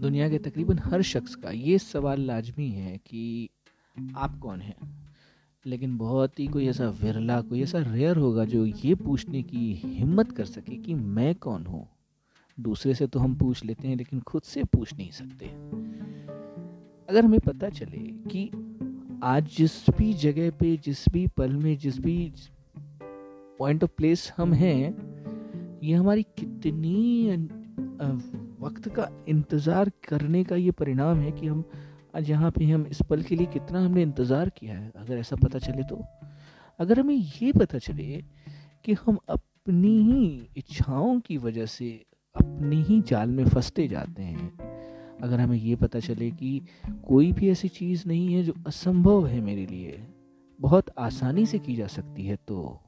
दुनिया के तकरीबन हर शख्स का ये सवाल लाजमी है कि आप कौन हैं? लेकिन बहुत ही कोई ऐसा विरला, कोई ऐसा रेयर होगा जो ये पूछने की हिम्मत कर सके कि मैं कौन हूँ? दूसरे से तो हम पूछ लेते हैं, लेकिन खुद से पूछ नहीं सकते। अगर हमें पता चले कि आज जिस भी जगह पे, जिस भी पल में, जिस भी पॉइंट ऑफ़ प्लेस हम हैं, ये हमारी कितनी वक्त का इंतज़ार करने का ये परिणाम है कि हम आज यहाँ पे हम इस पल के लिए कितना हमने इंतज़ार किया है, अगर ऐसा पता चले तो। अगर हमें ये पता चले कि हम अपनी ही इच्छाओं की वजह से अपने ही जाल में फंसते जाते हैं, अगर हमें ये पता चले कि कोई भी ऐसी चीज़ नहीं है जो असंभव है मेरे लिए, बहुत आसानी से की जा सकती है तो।